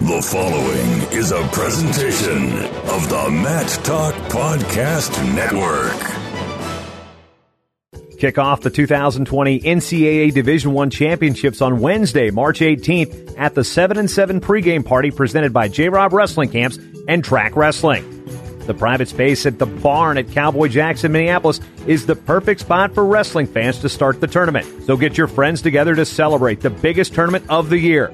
The following is a presentation of the Mat Talk Podcast Network. Kick off the 2020 NCAA Division One championships on Wednesday, March 18th at the 7 and 7 pregame party presented by J Rob Wrestling Camps and Track Wrestling. The private space at the barn at Cowboy Jackson, Minneapolis is the perfect spot for wrestling fans to start the tournament. So get your friends together to celebrate the biggest tournament of the year.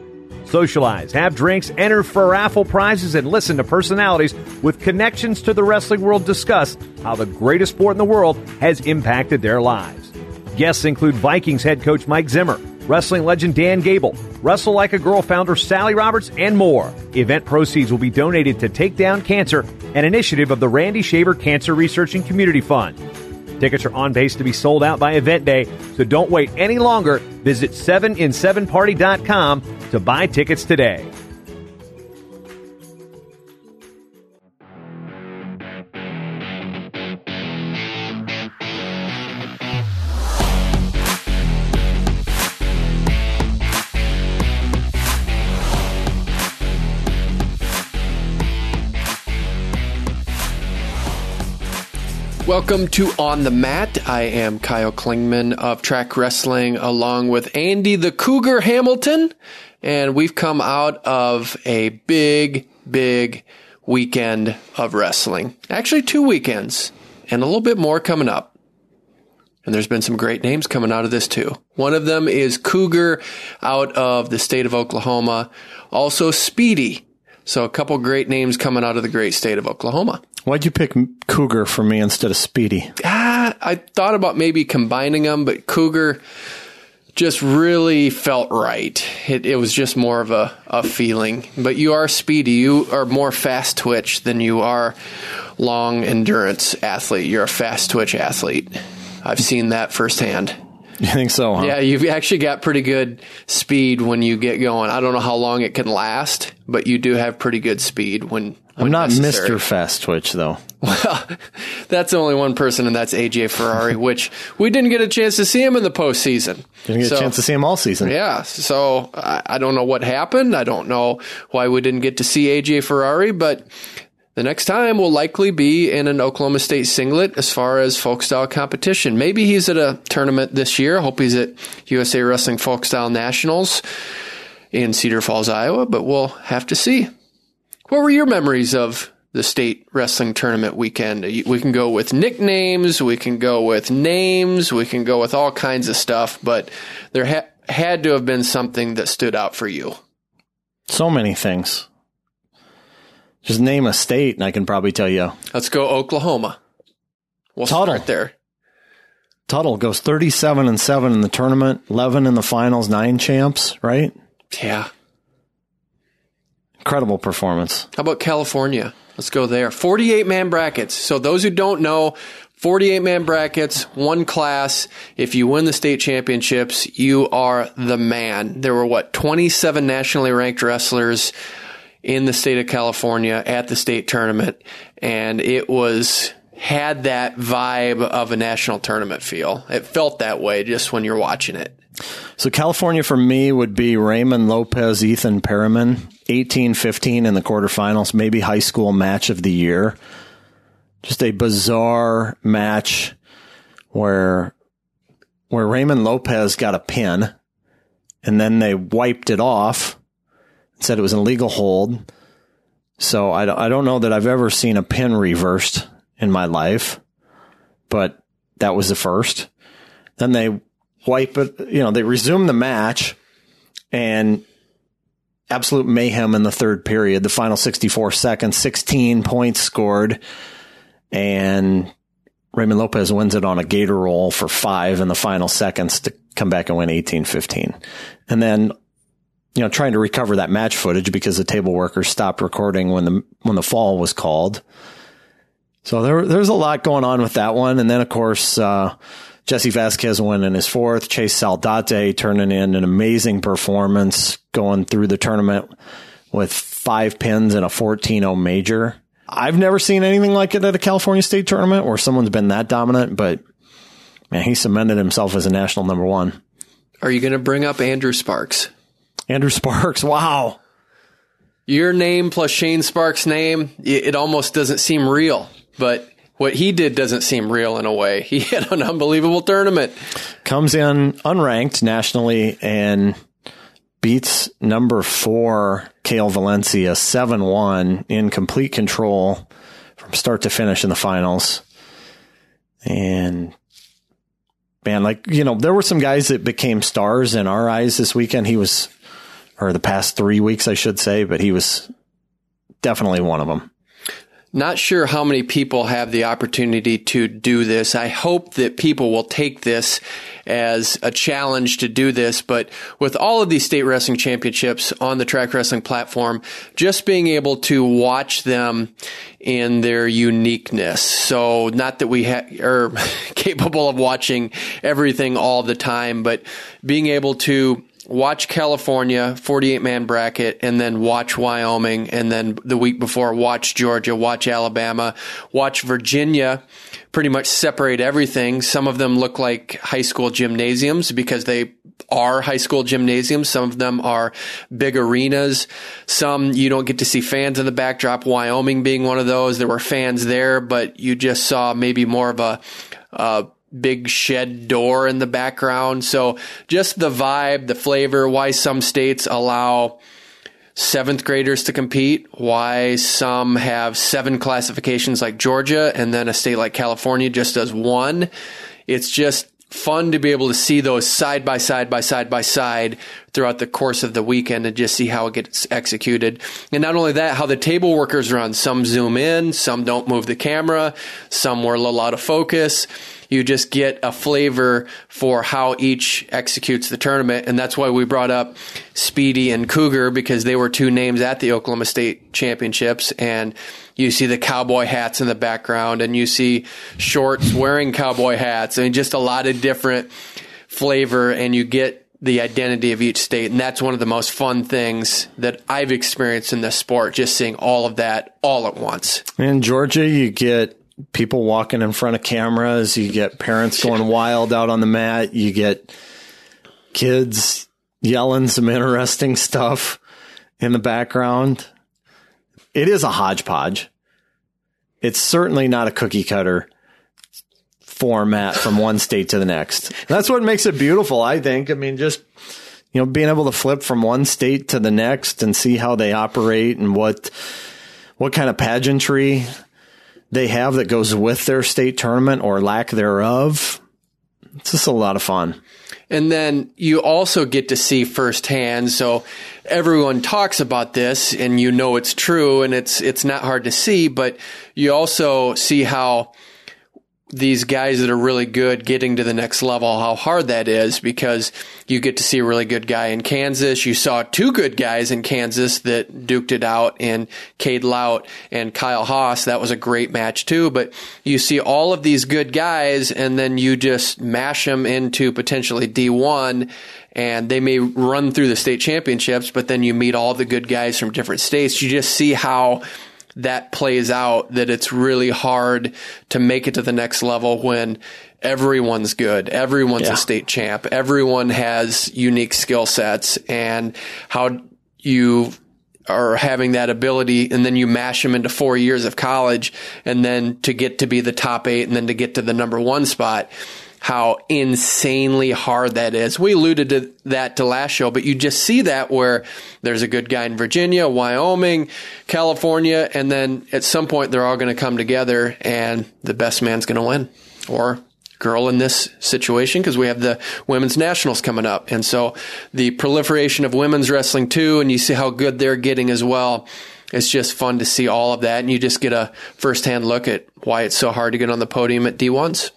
Socialize, have drinks, enter for raffle prizes, and listen to personalities with connections to the wrestling world discuss how the greatest sport in the world has impacted their lives. Guests include Vikings head coach Mike Zimmer, wrestling legend Dan Gable, Wrestle Like a Girl founder Sally Roberts, and more. Event proceeds will be donated to Take Down Cancer, an initiative of the Randy Shaver Cancer Research and Community Fund. Tickets are on base to be sold out by event day, so don't wait any longer. Visit 7in7party.com to buy tickets today. Welcome to On the Mat. I am Kyle Klingman of Track Wrestling along with Andy the Cougar Hamilton. And we've come out of a big, big weekend of wrestling. Actually, two weekends and a little bit more coming up. And there's been some great names coming out of this too. One of them is Cougar out of the state of Oklahoma. Also Speedy. So a couple great names coming out of the great state of Oklahoma. Why'd you pick Cougar for me instead of Speedy? Ah, I thought about maybe combining them, but Cougar just really felt right. It, it was just more of a, a feeling. But you are speedy. You are more fast twitch than you are long endurance athlete. You're a fast twitch athlete. I've seen that firsthand. You think so, huh? Yeah, you've actually got pretty good speed when you get going. I don't know how long it can last, but you do have pretty good speed when. I'm not necessary. Mr. Fast Twitch, though. Well, that's only one person, and that's AJ Ferrari, which we didn't get a chance to see him in the postseason. Didn't get So- a chance to see him all season. Yeah, so I, I don't know what happened. I don't know why we didn't get to see AJ Ferrari, but the next time will likely be in an Oklahoma State singlet as far as folk style competition. Maybe he's at a tournament this year. I hope he's at USA Wrestling Folk Style Nationals in Cedar Falls, Iowa, but we'll have to see. What were your memories of the state wrestling tournament weekend? We can go with nicknames, we can go with names, we can go with all kinds of stuff, but there ha- had to have been something that stood out for you. So many things. Just name a state, and I can probably tell you. Let's go Oklahoma. We'll Tuttle. start there. Tuttle goes 37 and 7 in the tournament, 11 in the finals, 9 champs, right? Yeah. Incredible performance. How about California? Let's go there. 48 man brackets. So those who don't know, 48 man brackets, one class. If you win the state championships, you are the man. There were what, 27 nationally ranked wrestlers in the state of California at the state tournament. And it was, had that vibe of a national tournament feel. It felt that way just when you're watching it. So California for me would be Raymond Lopez, Ethan Perriman, 18-15 in the quarterfinals, maybe high school match of the year. Just a bizarre match where where Raymond Lopez got a pin and then they wiped it off said it was an illegal hold. So I, don't- I don't know that I've ever seen a pin reversed in my life, but that was the first. Then they wipe it, you know, they resume the match and absolute mayhem in the third period. The final 64 seconds, 16 points scored and Raymond Lopez wins it on a gator roll for five in the final seconds to come back and win 18 15. And then, you know, trying to recover that match footage because the table workers stopped recording when the, when the fall was called. So there, there's a lot going on with that one. And then, of course, uh, Jesse Vasquez went in his fourth, Chase Saldate turning in an amazing performance going through the tournament with five pins and a 14-0 major. I've never seen anything like it at a California State tournament where someone's been that dominant, but man, he cemented himself as a national number one. Are you going to bring up Andrew Sparks? Andrew Sparks, wow. Your name plus Shane Sparks' name, it, almost doesn't seem real, but what he did doesn't seem real in a way. He had an unbelievable tournament. Comes in unranked nationally and beats number four, Kale Valencia, 7 1 in complete control from start to finish in the finals. And man, like, you know, there were some guys that became stars in our eyes this weekend. He was, or the past three weeks, I should say, but he was definitely one of them. Not sure how many people have the opportunity to do this. I hope that people will take this as a challenge to do this. But with all of these state wrestling championships on the track wrestling platform, just being able to watch them in their uniqueness. So not that we ha- er, are capable of watching everything all the time, but being able to watch California, 48 man bracket, and then watch Wyoming, and then the week before, watch Georgia, watch Alabama, watch Virginia, pretty much separate everything. Some of them look like high school gymnasiums because they are high school gymnasiums. Some of them are big arenas. Some you don't get to see fans in the backdrop. Wyoming being one of those. There were fans there, but you just saw maybe more of a, uh, big shed door in the background. So just the vibe, the flavor, why some states allow seventh graders to compete, why some have seven classifications like Georgia, and then a state like California just does one. It's just fun to be able to see those side by side by side by side throughout the course of the weekend and just see how it gets executed. And not only that, how the table workers run. Some zoom in, some don't move the camera, some were a little out of focus you just get a flavor for how each executes the tournament. And that's why we brought up Speedy and Cougar because they were two names at the Oklahoma State Championships. And you see the cowboy hats in the background and you see shorts wearing cowboy hats and just a lot of different flavor and you get the identity of each state. And that's one of the most fun things that I've experienced in this sport, just seeing all of that all at once. In Georgia, you get people walking in front of cameras. You get parents going wild out on the mat. You get kids yelling some interesting stuff in the background. It is a hodgepodge. It's certainly not a cookie cutter format from one state to the next. That's what makes it beautiful, I think. I mean, just, you know, being able to flip from one state to the next and see how they operate and what, what kind of pageantry they have that goes with their state tournament or lack thereof. It's just a lot of fun. And then you also get to see firsthand. So everyone talks about this and you know it's true and it's, it's not hard to see, but you also see how these guys that are really good getting to the next level, how hard that is because you get to see a really good guy in Kansas. You saw two good guys in Kansas that duked it out in Cade Lout and Kyle Haas. That was a great match too. But you see all of these good guys and then you just mash them into potentially D1 and they may run through the state championships, but then you meet all the good guys from different states. You just see how that plays out that it's really hard to make it to the next level when everyone's good. Everyone's Yeah. a state champ. Everyone has unique skill sets and how you are having that ability and then you mash them into four years of college and then to get to be the top eight and then to get to the number one spot. How insanely hard that is. We alluded to that to last show, but you just see that where there's a good guy in Virginia, Wyoming, California, and then at some point they're all going to come together and the best man's going to win. Or girl in this situation because we have the women's nationals coming up. And so the proliferation of women's wrestling too, and you see how good they're getting as well. It's just fun to see all of that. And you just get a firsthand look at why it's so hard to get on the podium at D1s.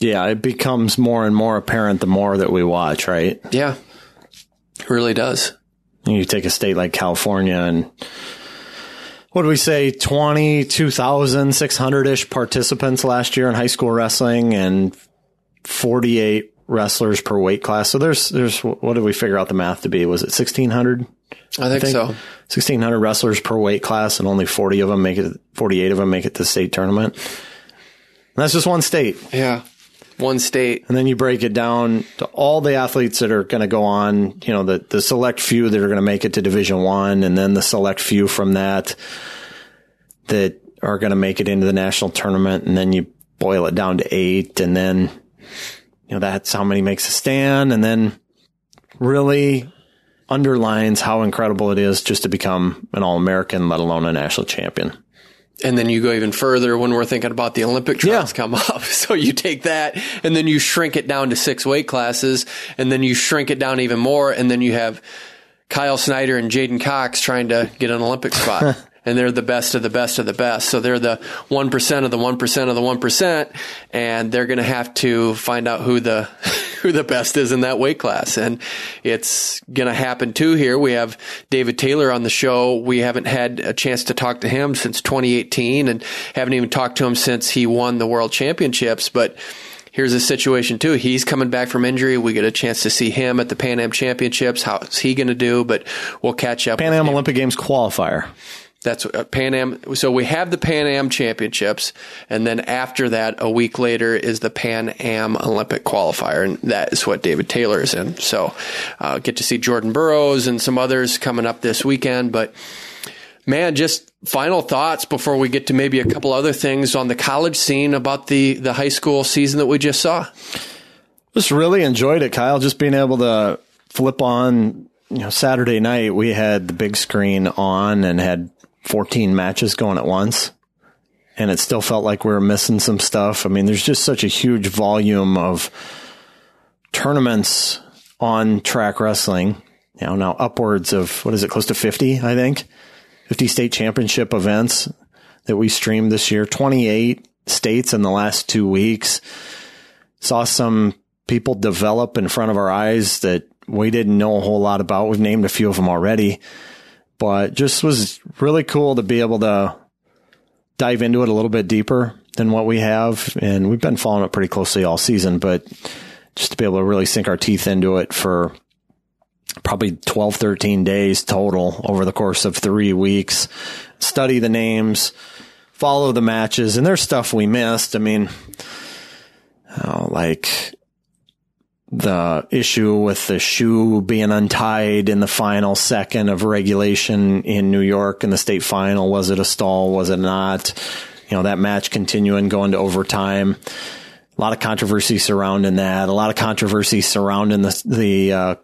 Yeah, it becomes more and more apparent the more that we watch, right? Yeah, it really does. You take a state like California and what do we say, 22,600 ish participants last year in high school wrestling and 48 wrestlers per weight class. So there's, there's, what did we figure out the math to be? Was it 1,600? I think, I think so. 1,600 wrestlers per weight class and only 40 of them make it, 48 of them make it to the state tournament. And that's just one state. Yeah one state. And then you break it down to all the athletes that are going to go on, you know, the, the select few that are going to make it to division one and then the select few from that that are going to make it into the national tournament. And then you boil it down to eight and then, you know, that's how many makes a stand. And then really underlines how incredible it is just to become an all American, let alone a national champion. And then you go even further when we're thinking about the Olympic trials yeah. come up. So you take that and then you shrink it down to six weight classes and then you shrink it down even more. And then you have Kyle Snyder and J'den Cox trying to get an Olympic spot. and they're the best of the best of the best. So they're the 1% of the 1% of the 1%. And they're going to have to find out who the, who the best is in that weight class. And it's going to happen too here. We have David Taylor on the show. We haven't had a chance to talk to him since 2018 and haven't even talked to him since he won the world championships. But here's a situation too. He's coming back from injury. We get a chance to see him at the Pan Am Championships. How's he going to do? But we'll catch up. Pan Am Olympic Games qualifier. That's uh, Pan Am. So we have the Pan Am Championships, and then after that, a week later is the Pan Am Olympic qualifier, and that is what David Taylor is in. So uh, get to see Jordan Burroughs and some others coming up this weekend. But man, just final thoughts before we get to maybe a couple other things on the college scene about the the high school season that we just saw. Just really enjoyed it, Kyle. Just being able to flip on you know, Saturday night we had the big screen on and had 14 matches going at once and it still felt like we were missing some stuff. I mean, there's just such a huge volume of tournaments on track wrestling. You know, now upwards of what is it, close to 50, I think, 50 state championship events that we streamed this year, 28 states in the last two weeks. Saw some people develop in front of our eyes that we didn't know a whole lot about. We've named a few of them already but just was really cool to be able to dive into it a little bit deeper than what we have. And we've been following it pretty closely all season, but just to be able to really sink our teeth into it for probably 12, 13 days total over the course of three weeks, study the names, follow the matches, and there's stuff we missed. I mean, oh, like the issue with the shoe being untied in the final second of regulation in New York in the state final. Was it a stall? Was it not? You know, that match continuing going to overtime. A lot of controversy surrounding that. A lot of controversy surrounding the, the, uh,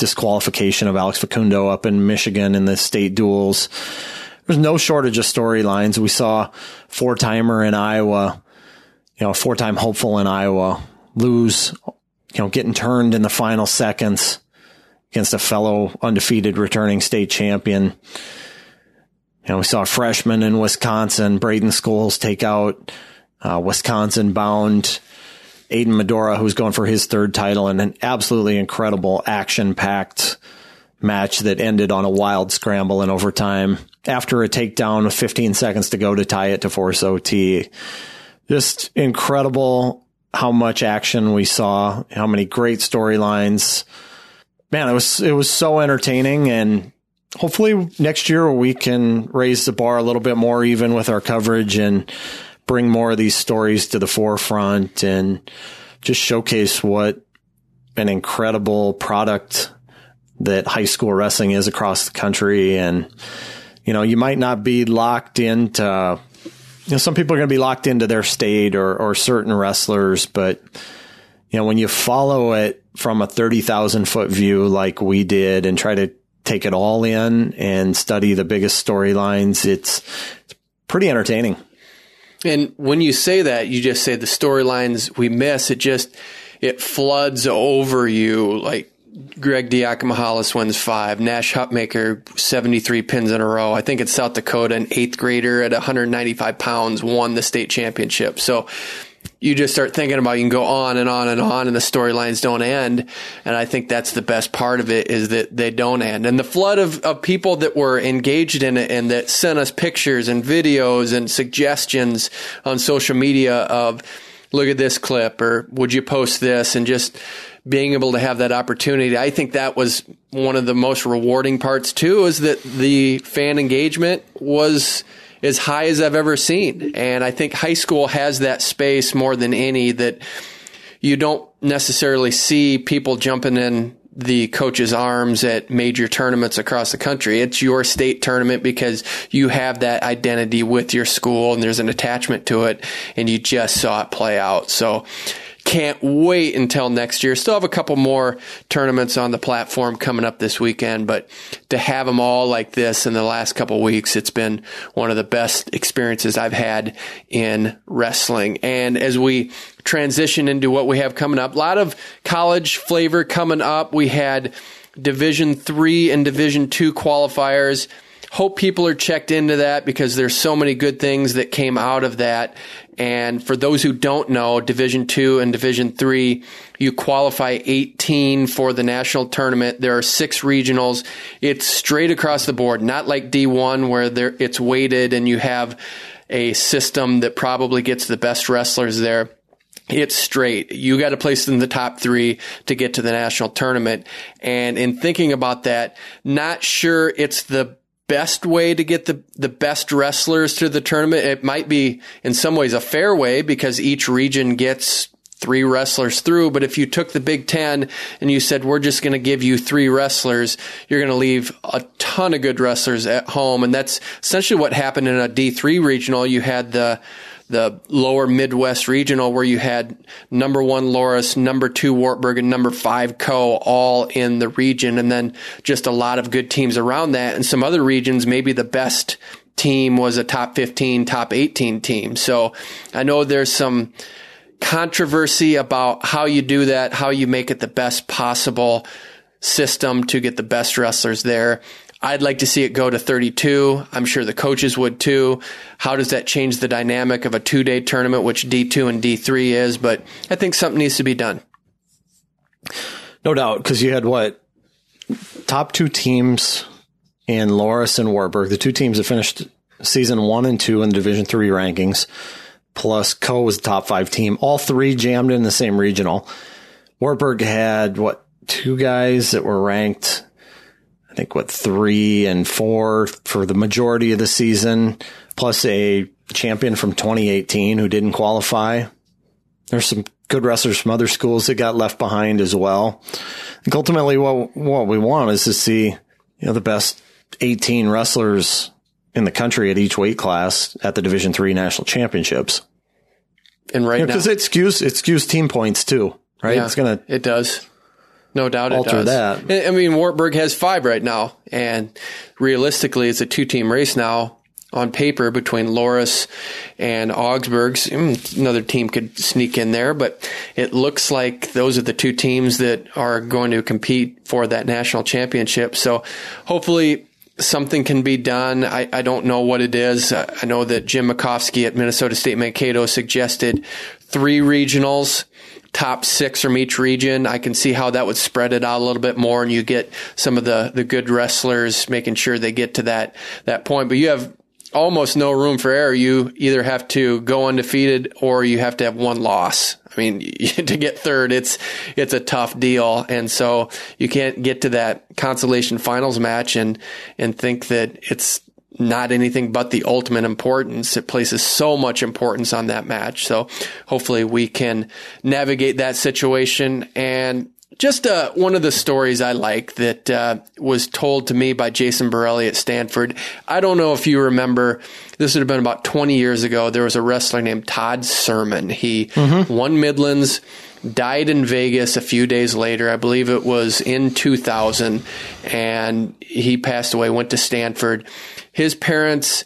disqualification of Alex Facundo up in Michigan in the state duels. There's no shortage of storylines. We saw four timer in Iowa, you know, four time hopeful in Iowa lose you know, getting turned in the final seconds against a fellow undefeated returning state champion. You know, we saw a freshman in Wisconsin, Braden Scholes, take out uh, Wisconsin bound Aiden Medora, who's going for his third title in an absolutely incredible action packed match that ended on a wild scramble in overtime after a takedown with 15 seconds to go to tie it to force OT. Just incredible how much action we saw, how many great storylines. Man, it was it was so entertaining and hopefully next year we can raise the bar a little bit more even with our coverage and bring more of these stories to the forefront and just showcase what an incredible product that high school wrestling is across the country and you know you might not be locked into you know, some people are going to be locked into their state or, or certain wrestlers, but you know, when you follow it from a 30,000 foot view like we did and try to take it all in and study the biggest storylines, it's, it's pretty entertaining. And when you say that, you just say the storylines we miss. It just, it floods over you like Greg Diakomihalis wins five. Nash Hutmacher, 73 pins in a row. I think it's South Dakota, an eighth grader at 195 pounds won the state championship. So you just start thinking about you can go on and on and on and the storylines don't end. And I think that's the best part of it is that they don't end. And the flood of, of people that were engaged in it and that sent us pictures and videos and suggestions on social media of, look at this clip or would you post this and just being able to have that opportunity. I think that was one of the most rewarding parts too, is that the fan engagement was as high as I've ever seen. And I think high school has that space more than any that you don't necessarily see people jumping in the coach's arms at major tournaments across the country. It's your state tournament because you have that identity with your school and there's an attachment to it and you just saw it play out. So can't wait until next year. Still have a couple more tournaments on the platform coming up this weekend, but to have them all like this in the last couple weeks, it's been one of the best experiences I've had in wrestling. And as we transition into what we have coming up, a lot of college flavor coming up. We had Division three and Division two qualifiers hope people are checked into that because there's so many good things that came out of that. And for those who don't know, Division two and Division three, you qualify 18 for the national tournament. There are six regionals. It's straight across the board, not like D1 where there, it's weighted and you have a system that probably gets the best wrestlers there it's straight. You got to place in the top three to get to the national tournament. And in thinking about that, not sure it's the best way to get the, the best wrestlers to the tournament. It might be in some ways a fair way because each region gets three wrestlers through. But if you took the Big Ten and you said, we're just going to give you three wrestlers, you're going to leave a ton of good wrestlers at home. And that's essentially what happened in a D3 regional. You had the, the lower Midwest regional where you had number one Loras, number two Wartburg, and number five Coe all in the region. And then just a lot of good teams around that. And some other regions, maybe the best team was a top 15, top 18 team. So I know there's some controversy about how you do that, how you make it the best possible system to get the best wrestlers there. I'd like to see it go to 32. I'm sure the coaches would too. How does that change the dynamic of a two day tournament, which D2 and D3 is? But I think something needs to be done. No doubt, because you had what? Top two teams in Loras and Wartburg, the two teams that finished season one and two in the Division three rankings, plus Coe was the top five team. All three jammed in the same regional. Wartburg had what? Two guys that were ranked I think what three and four for the majority of the season, plus a champion from 2018 who didn't qualify. There's some good wrestlers from other schools that got left behind as well. I think ultimately what, what we want is to see, you know, the best 18 wrestlers in the country at each weight class at the Division three national championships. And right you know, now, because it skews it skews team points too, right? Yeah, it's gonna it does. No doubt alter it does. that. I mean, Wartburg has five right now, and realistically, it's a two-team race now on paper between Loras and Augsburg's. Mm, another team could sneak in there, but it looks like those are the two teams that are going to compete for that national championship. So hopefully something can be done. I, I don't know what it is. I know that Jim Makovsky at Minnesota State Mankato suggested three regionals top six from each region. I can see how that would spread it out a little bit more and you get some of the, the good wrestlers making sure they get to that, that point. But you have almost no room for error. You either have to go undefeated or you have to have one loss. I mean, to get third, it's, it's a tough deal. And so you can't get to that consolation finals match and, and think that it's, not anything but the ultimate importance. It places so much importance on that match. So hopefully we can navigate that situation. And just uh, one of the stories I like that uh, was told to me by Jason Borelli at Stanford. I don't know if you remember, this would have been about 20 years ago. There was a wrestler named Todd Sermon. He mm-hmm. won Midlands died in Vegas a few days later. I believe it was in 2000, and he passed away, went to Stanford. His parents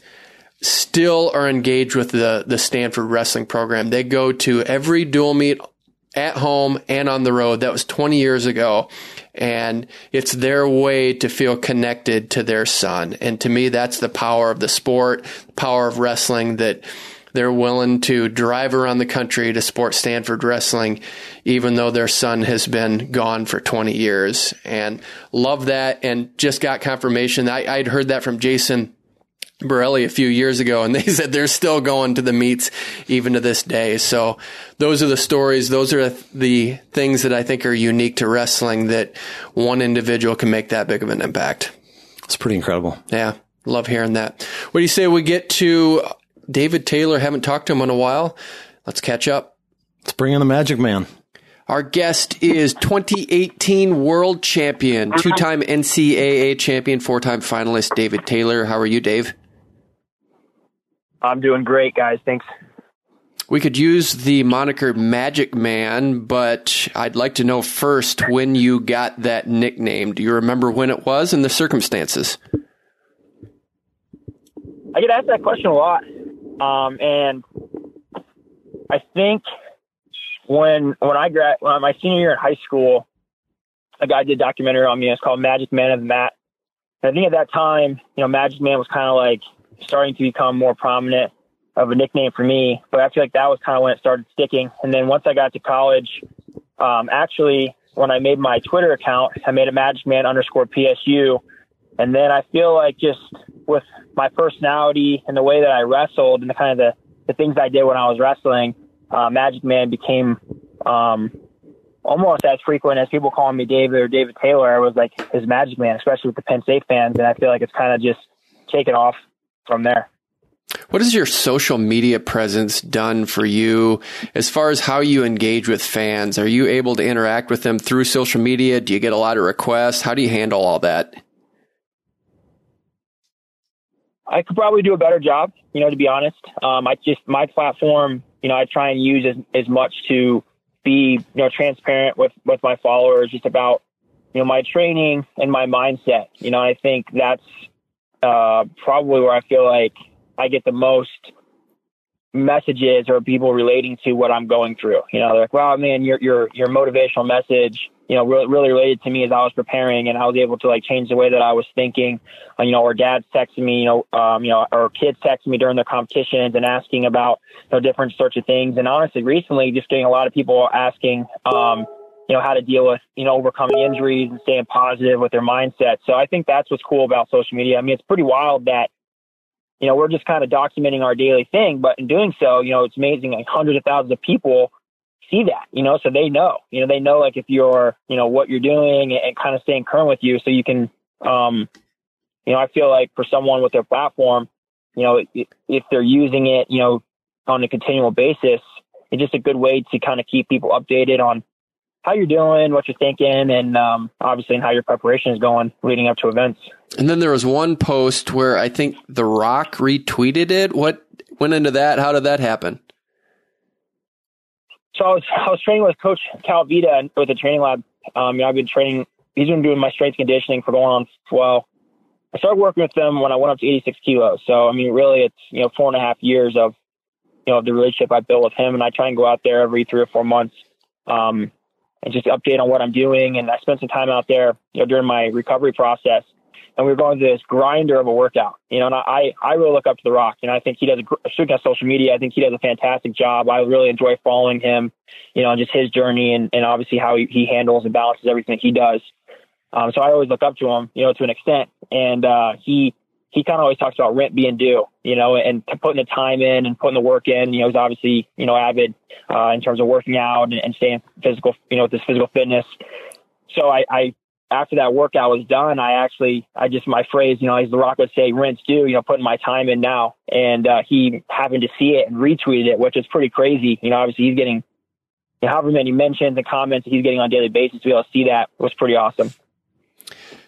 still are engaged with the, the Stanford wrestling program. They go to every dual meet at home and on the road. That was 20 years ago. And it's their way to feel connected to their son. And to me, that's the power of the sport, power of wrestling that they're willing to drive around the country to support Stanford wrestling, even though their son has been gone for 20 years. And love that. And just got confirmation. I, I'd heard that from Jason Borelli a few years ago, and they said they're still going to the meets even to this day. So those are the stories. Those are the things that I think are unique to wrestling that one individual can make that big of an impact. It's pretty incredible. Yeah. Love hearing that. What do you say we get to David Taylor? Haven't talked to him in a while. Let's catch up. Let's bring in the Magic Man. Our guest is 2018 world champion, two time NCAA champion, four time finalist David Taylor. How are you, Dave? I'm doing great, guys. Thanks. We could use the moniker Magic Man, but I'd like to know first when you got that nickname. Do you remember when it was and the circumstances? I get asked that question a lot. Um, and I think when when I grad when my senior year in high school, a guy did a documentary on me. It's called Magic Man of the Mat. And I think at that time, you know, Magic Man was kind of like starting to become more prominent of a nickname for me. But I feel like that was kind of when it started sticking. And then once I got to college, um, actually, when I made my Twitter account, I made a Magic Man underscore PSU. And then I feel like just with my personality and the way that I wrestled and the kind of the, the things I did when I was wrestling, uh, Magic Man became um, almost as frequent as people calling me David or David Taylor. I was like his Magic Man, especially with the Penn State fans. And I feel like it's kind of just taken off from there. What has your social media presence done for you as far as how you engage with fans? Are you able to interact with them through social media? Do you get a lot of requests? How do you handle all that? I could probably do a better job, you know, to be honest. Um, I just, my platform, you know, I try and use as, as much to be, you know, transparent with, with my followers just about, you know, my training and my mindset. You know, I think that's uh, probably where I feel like I get the most messages or people relating to what I'm going through. You know, they're like, "Wow, man, your your your motivational message, you know, really, really related to me as I was preparing, and I was able to like change the way that I was thinking." Uh, you know, or dads texting me, you know, um, you know, or kids texting me during the competitions and asking about you know different sorts of things. And honestly, recently, just getting a lot of people asking. Um, you know, how to deal with, you know, overcoming injuries and staying positive with their mindset. So I think that's what's cool about social media. I mean, it's pretty wild that, you know, we're just kind of documenting our daily thing, but in doing so, you know, it's amazing. Like hundreds of thousands of people see that, you know, so they know, you know, they know like if you're, you know, what you're doing and, and kind of staying current with you. So you can, um, you know, I feel like for someone with their platform, you know, if, if they're using it, you know, on a continual basis, it's just a good way to kind of keep people updated on how you're doing, what you're thinking, and um, obviously, and how your preparation is going leading up to events. And then there was one post where I think The Rock retweeted it. What went into that? How did that happen? So I was I was training with Coach Cal Vita with the training lab. Um, you know, I've been training. He's been doing my strength conditioning for going on. Well, I started working with him when I went up to 86 kilos. So I mean, really, it's you know four and a half years of you know the relationship I built with him, and I try and go out there every three or four months. Um, and just update on what I'm doing. And I spent some time out there, you know, during my recovery process. And we were going through this grinder of a workout, you know, and I, I really look up to The Rock. Know, I think he does, a, speaking social media, I think he does a fantastic job. I really enjoy following him, you know, and just his journey and, and obviously how he, he handles and balances everything he does. Um, so I always look up to him, you know, to an extent. And, uh, he, he kind of always talks about rent being due, you know, and putting the time in and putting the work in. You know, he's obviously, you know, avid uh, in terms of working out and, and staying physical, you know, with his physical fitness. So I, I, after that workout was done, I actually, I just, my phrase, you know, as The Rock would say, rent's due, you know, putting my time in now. And uh, he happened to see it and retweeted it, which is pretty crazy. You know, obviously he's getting, however many mentions and comments he's getting on a daily basis to be able to see that was pretty awesome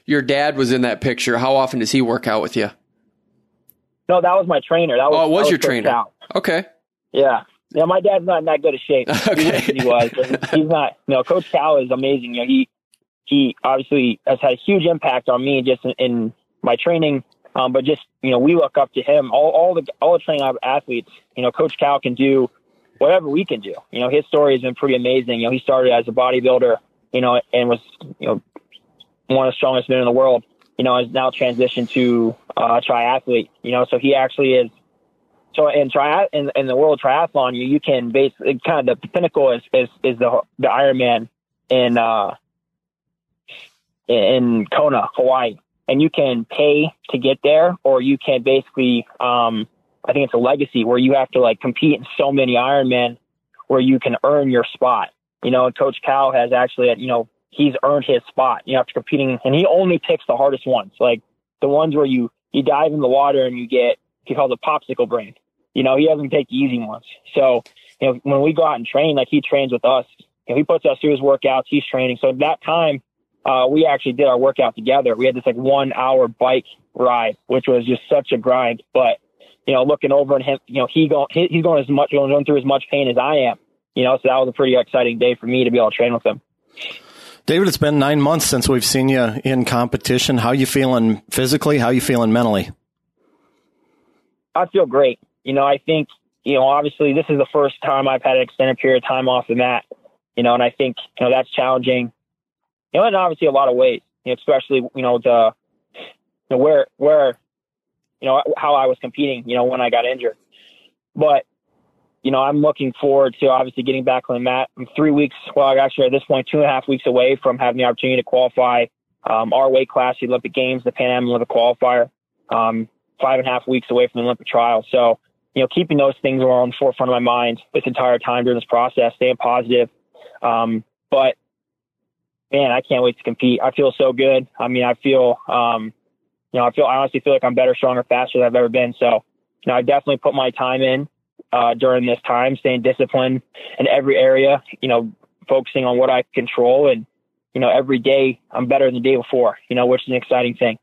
your dad was in that picture. How often does he work out with you? No, that was my trainer. That was oh, it was, was your trainer. Out. Okay. Yeah, Yeah, my dad's not in that good a shape. Okay. He, he was. He's not. No, Coach Cal is amazing. You know, he he obviously has had a huge impact on me just in, in my training. Um, but just you know, we look up to him. All all the all the training athletes. You know, Coach Cal can do whatever we can do. You know, his story has been pretty amazing. You know, he started as a bodybuilder. You know, and was you know one of the strongest men in the world. You know, has now transitioned to uh, triathlete. You know, so he actually is so in tri in, in the world triathlon, you, you can basically kind of the pinnacle is is, is the the Ironman in uh, in Kona, Hawaii, and you can pay to get there, or you can basically um, I think it's a legacy where you have to like compete in so many Ironman where you can earn your spot. You know, Coach Cal has actually you know he's earned his spot. You know, after competing, and he only picks the hardest ones, like the ones where you you dive in the water and you get he calls it popsicle brain you know, he doesn't take the easy ones. So, you know, when we go out and train, like he trains with us, you know, he puts us through his workouts, he's training. So at that time, uh, we actually did our workout together. We had this like one hour bike ride, which was just such a grind. But, you know, looking over at him, you know, he going, he's going as much, going through as much pain as I am, you know, so that was a pretty exciting day for me to be able to train with him. David, it's been nine months since we've seen you in competition. How you feeling physically? How you feeling mentally? I feel great you know, I think, you know, obviously this is the first time I've had an extended period of time off the mat, you know, and I think, you know, that's challenging, you know, and obviously a lot of weight, you know, especially, you know, the, you know, where, where, you know, how I was competing, you know, when I got injured. But, you know, I'm looking forward to obviously getting back on the mat. I'm three weeks, well, actually at this point, two and a half weeks away from having the opportunity to qualify um, our weight class, the Olympic Games, the Pan Am Olympic qualifier, um, five and a half weeks away from the Olympic trial. So, you know, keeping those things are on the forefront of my mind this entire time during this process, staying positive. Um, but man, I can't wait to compete. I feel so good. I mean, I feel, um, you know, I feel, I honestly feel like I'm better, stronger, faster than I've ever been. So, you know, I definitely put my time in, uh, during this time, staying disciplined in every area, you know, focusing on what I control and, you know, every day I'm better than the day before, you know, which is an exciting thing.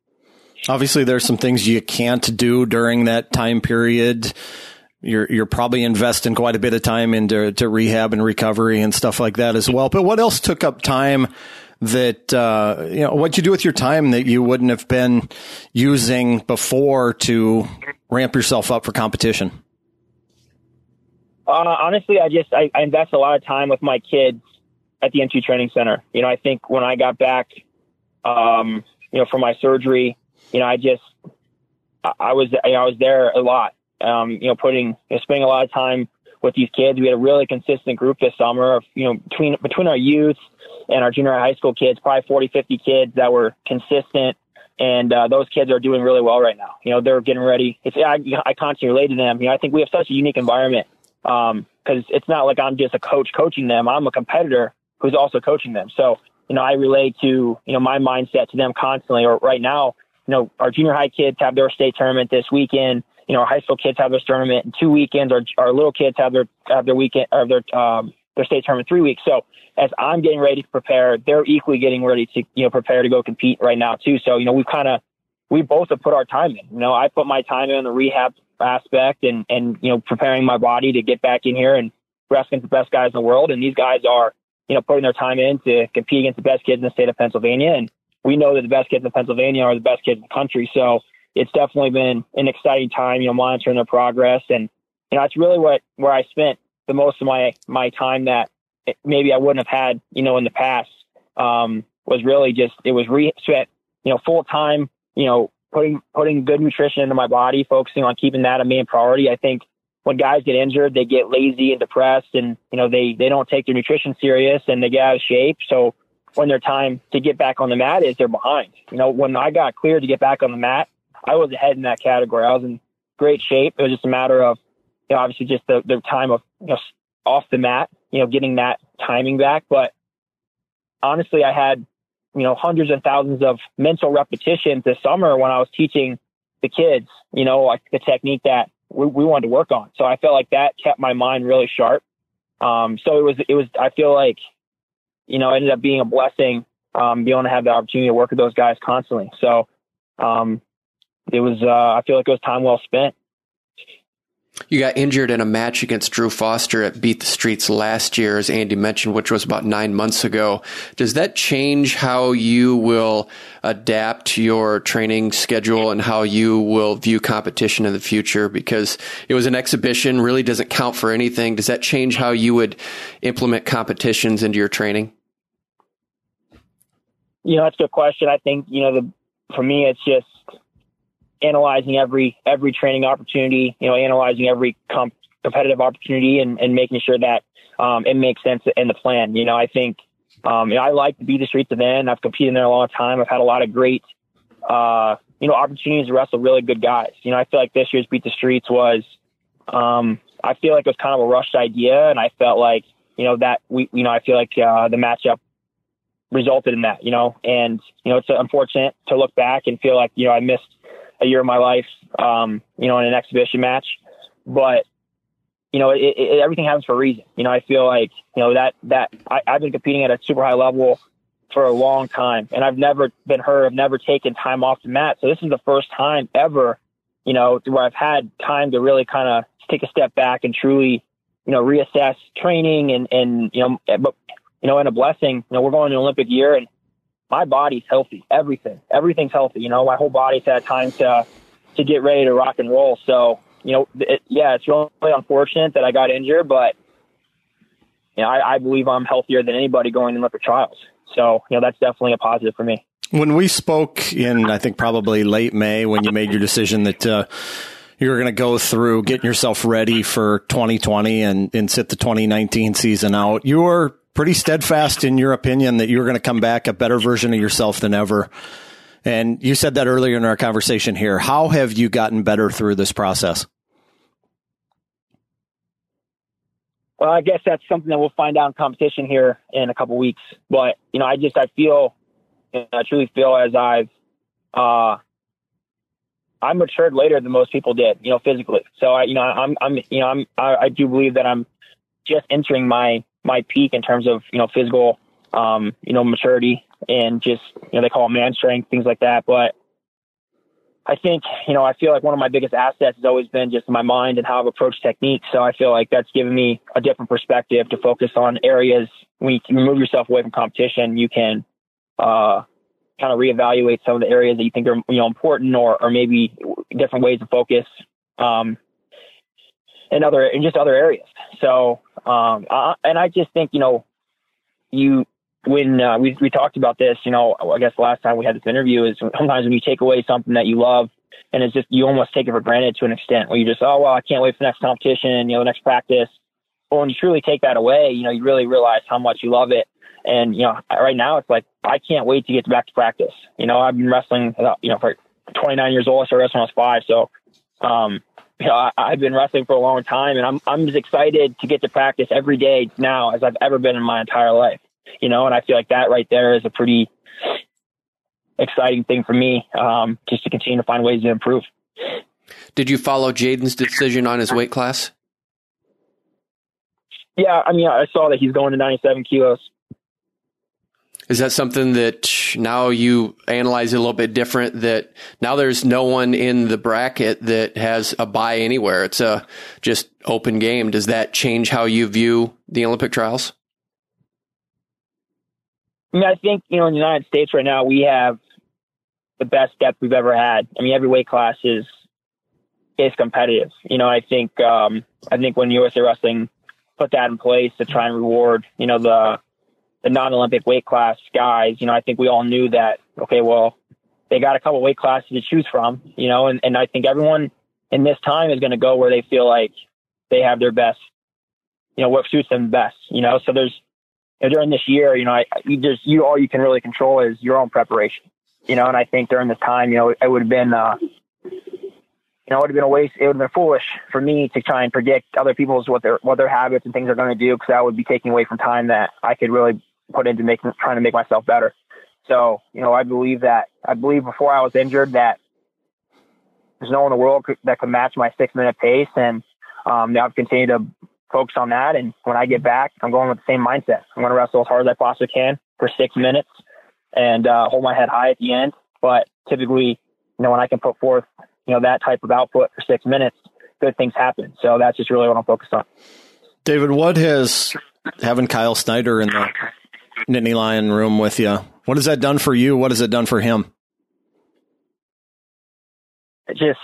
Obviously, there's some things you can't do during that time period. You're you're probably investing quite a bit of time into to rehab and recovery and stuff like that as well. But what else took up time? That uh, you know, what you do with your time that you wouldn't have been using before to ramp yourself up for competition. Uh, honestly, I just I, I invest a lot of time with my kids at the M2 Training Center. You know, I think when I got back, um, you know, from my surgery, you know, I just, I was, you know, I was there a lot, um, you know, putting, you know, spending a lot of time with these kids. We had a really consistent group this summer of, you know, between, between our youth and our junior high school kids, probably 40, 50 kids that were consistent. And, uh, those kids are doing really well right now. You know, they're getting ready. It's, I, I constantly relate to them. You know, I think we have such a unique environment. Um, cause it's not like I'm just a coach coaching them. I'm a competitor who's also coaching them. So, you know, I relate to, you know, my mindset to them constantly or right now, you know, our junior high kids have their state tournament this weekend. You know, our high school kids have their tournament in two weekends. Our, our little kids have their, have their weekend or their, um, their state tournament three weeks. So as I'm getting ready to prepare, they're equally getting ready to, you know, prepare to go compete right now too. So, you know, we've kind of, we both have put our time in, you know, I put my time in the rehab aspect and, and, you know, preparing my body to get back in here and wrestling the best guys in the world. And these guys are, you know, putting their time in to compete against the best kids in the state of Pennsylvania. And, we know that the best kids in Pennsylvania are the best kids in the country. So it's definitely been an exciting time, you know, monitoring their progress. And, you know, that's really what, where I spent the most of my, my time that maybe I wouldn't have had, you know, in the past, um, was really just, it was re spent, you know, full time, you know, putting, putting good nutrition into my body, focusing on keeping that a main priority. I think when guys get injured, they get lazy and depressed and, you know, they, they don't take their nutrition serious and they get out of shape. So, when their time to get back on the mat is, they're behind. You know, when I got cleared to get back on the mat, I was ahead in that category. I was in great shape. It was just a matter of, you know, obviously just the, the time of, you know, off the mat, you know, getting that timing back. But honestly, I had, you know, hundreds and thousands of mental repetitions this summer when I was teaching the kids, you know, like the technique that we, we wanted to work on. So I felt like that kept my mind really sharp. Um, so it was, it was, I feel like you know, it ended up being a blessing, um, being able to have the opportunity to work with those guys constantly. So, um, it was, uh, I feel like it was time well spent. You got injured in a match against Drew Foster at Beat the Streets last year, as Andy mentioned, which was about nine months ago. Does that change how you will adapt your training schedule and how you will view competition in the future? Because it was an exhibition, really doesn't count for anything. Does that change how you would implement competitions into your training? You know, that's a good question. I think, you know, the, for me, it's just analyzing every every training opportunity, you know, analyzing every comp- competitive opportunity, and, and making sure that um, it makes sense in the plan. You know, I think um, you know, I like to Beat the Streets event. I've competed in there a long time. I've had a lot of great, uh, you know, opportunities to wrestle really good guys. You know, I feel like this year's Beat the Streets was, um, I feel like it was kind of a rushed idea, and I felt like, you know, that we, you know, I feel like uh, the matchup resulted in that, you know, and you know, it's unfortunate to look back and feel like, you know, I missed a year of my life, um, you know, in an exhibition match. But you know, it, it, everything happens for a reason. You know, I feel like you know that that I, I've been competing at a super high level for a long time, and I've never been hurt. I've never taken time off the mat. So this is the first time ever, you know, where I've had time to really kind of take a step back and truly, you know, reassess training and and you know, but you know, and a blessing. You know, we're going to Olympic year, and my body's healthy. Everything, everything's healthy. You know, my whole body's had time to to get ready to rock and roll. So, you know, it, yeah, it's really unfortunate that I got injured, but you know, I, I believe I'm healthier than anybody going in Olympic trials. So, you know, that's definitely a positive for me. When we spoke in, I think probably late May, when you made your decision that uh, you were going to go through getting yourself ready for 2020 and, and sit the 2019 season out, you were pretty steadfast in your opinion that you're going to come back a better version of yourself than ever. And you said that earlier in our conversation here. How have you gotten better through this process? Well, I guess that's something that we'll find out in competition here in a couple weeks. But you know, I just I feel, I truly feel as I've, uh, I matured later than most people did. You know, physically. So I, you know, I'm, I'm, you know, I'm, I, I do believe that I'm just entering my my peak in terms of you know physical um, you know maturity and just you know they call it man strength things like that but I think, you know, I feel like one of my biggest assets has always been just my mind and how I've approached technique. So I feel like that's given me a different perspective to focus on areas when you remove yourself away from competition, you can, uh, kind of reevaluate some of the areas that you think are, you know, important or, or maybe different ways to focus, um, in other, in just other areas. So, um, I, and I just think, you know, you, when uh, we we talked about this, you know, I guess last time we had this interview is sometimes when you take away something that you love, and it's just you almost take it for granted to an extent, where you just oh well, I can't wait for the next competition, you know, the next practice. But when you truly take that away, you know, you really realize how much you love it. And you know, right now it's like I can't wait to get back to practice. You know, I've been wrestling, you know, for 29 years old. I started wrestling when I was five, so um, you know, I, have been wrestling for a long time, and I'm I'm as excited to get to practice every day now as I've ever been in my entire life you know, and I feel like that right there is a pretty exciting thing for me, um, just to continue to find ways to improve. Did you follow J'den's decision on his weight class? Yeah, I mean, I saw that he's going to 97 kilos. Is that something that now you analyze a little bit different? That now there's no one in the bracket that has a buy anywhere. It's a just open game. Does that change how you view the Olympic trials? I mean, I think, you know, in the United States right now, we have the best depth we've ever had. I mean, every weight class is, is competitive. You know, I think, um, I think when USA Wrestling put that in place to try and reward, you know, the, the non-Olympic weight class guys, you know, I think we all knew that, okay, well, they got a couple weight classes to choose from, you know, and, and I think everyone in this time is going to go where they feel like they have their best, you know, what suits them best, you know, so there's, know, during this year, you know, I, you just you all you can really control is your own preparation. You know, and I think during this time, you know, it would have been, uh, you know, it would have been a waste. It would have been foolish for me to try and predict other people's what their what their habits and things are going to do because that would be taking away from time that I could really put into making trying to make myself better. So, you know, I believe that I believe before I was injured that there's no one in the world that could match my six minute pace, and um, now I've continued to focus on that. And when I get back, I'm going with the same mindset. I'm going to wrestle as hard as I possibly can for six minutes and uh, hold my head high at the end. But typically, you know, when I can put forth, you know, that type of output for six minutes, good things happen. So that's just really what I'm focused on. David, what has having Kyle Snyder in the Nittany Lion room with you? What has that done for you? What has it done for him? Just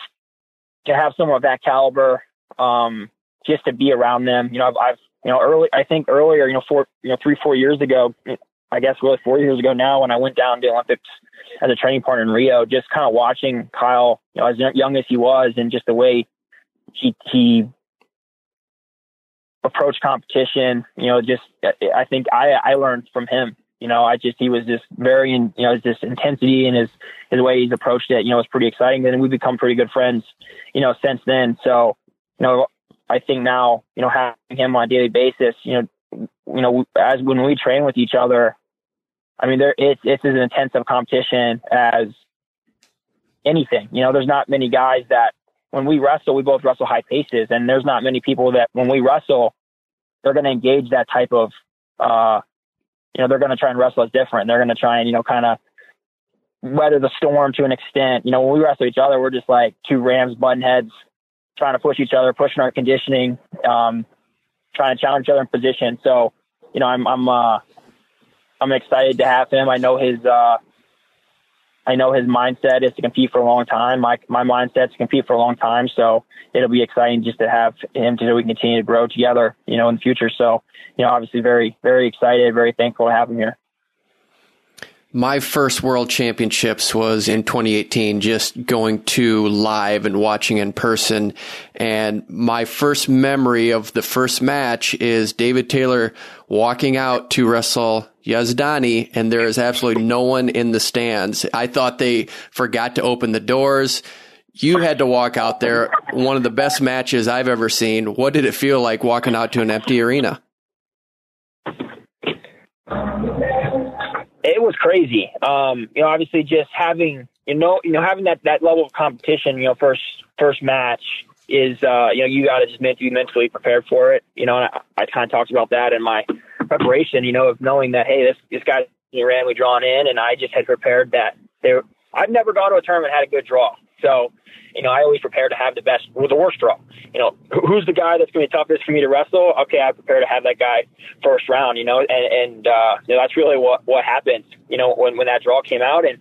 to have someone of that caliber, um, just to be around them. You know, I've, I've, you know, early, I think earlier, you know, four, you know, three, four years ago, I guess really four years ago now, when I went down to the Olympics as a training partner in Rio, just kind of watching Kyle, you know, as young as he was, and just the way he he approached competition. You know, just I think I I learned from him. You know, I just he was just very in you know his intensity and his his way he's approached it. You know, was pretty exciting. And we've become pretty good friends. You know, since then. So you know, I think now you know having him on a daily basis. You know, you know as when we train with each other. I mean, there it's it's as intense of competition as anything. You know, there's not many guys that when we wrestle, we both wrestle high paces, and there's not many people that when we wrestle, they're going to engage that type of, uh, you know, they're going to try and wrestle us different. They're going to try and you know kind of weather the storm to an extent. You know, when we wrestle each other, we're just like two rams button heads trying to push each other, pushing our conditioning, um, trying to challenge each other in position. So, you know, I'm I'm uh, I'm excited to have him. I know his uh, I know his mindset is to compete for a long time. My my mindset to compete for a long time. So it'll be exciting just to have him to we continue to grow together, you know, in the future. So, you know, obviously very, very excited, very thankful to have him here. My first world championships was in 2018, just going to live and watching in person. And my first memory of the first match is David Taylor walking out to wrestle Yazdani, and there is absolutely no one in the stands. I thought they forgot to open the doors. You had to walk out there, one of the best matches I've ever seen. What did it feel like walking out to an empty arena? it was crazy. Um, you know, obviously just having you know you know having that that level of competition. You know, first first match is uh, you know you got to just be mentally prepared for it. You know, and I, I kind of talked about that in my preparation. You know, of knowing that hey, this this guy randomly drawn in, and I just had prepared that there. I've never gone to a tournament and had a good draw, so you know, I always prepare to have the best, or the worst draw. You know, who's the guy that's going to be toughest for me to wrestle? Okay, I prepare to have that guy first round. You know, and and uh, you know, that's really what what happened. You know, when when that draw came out, and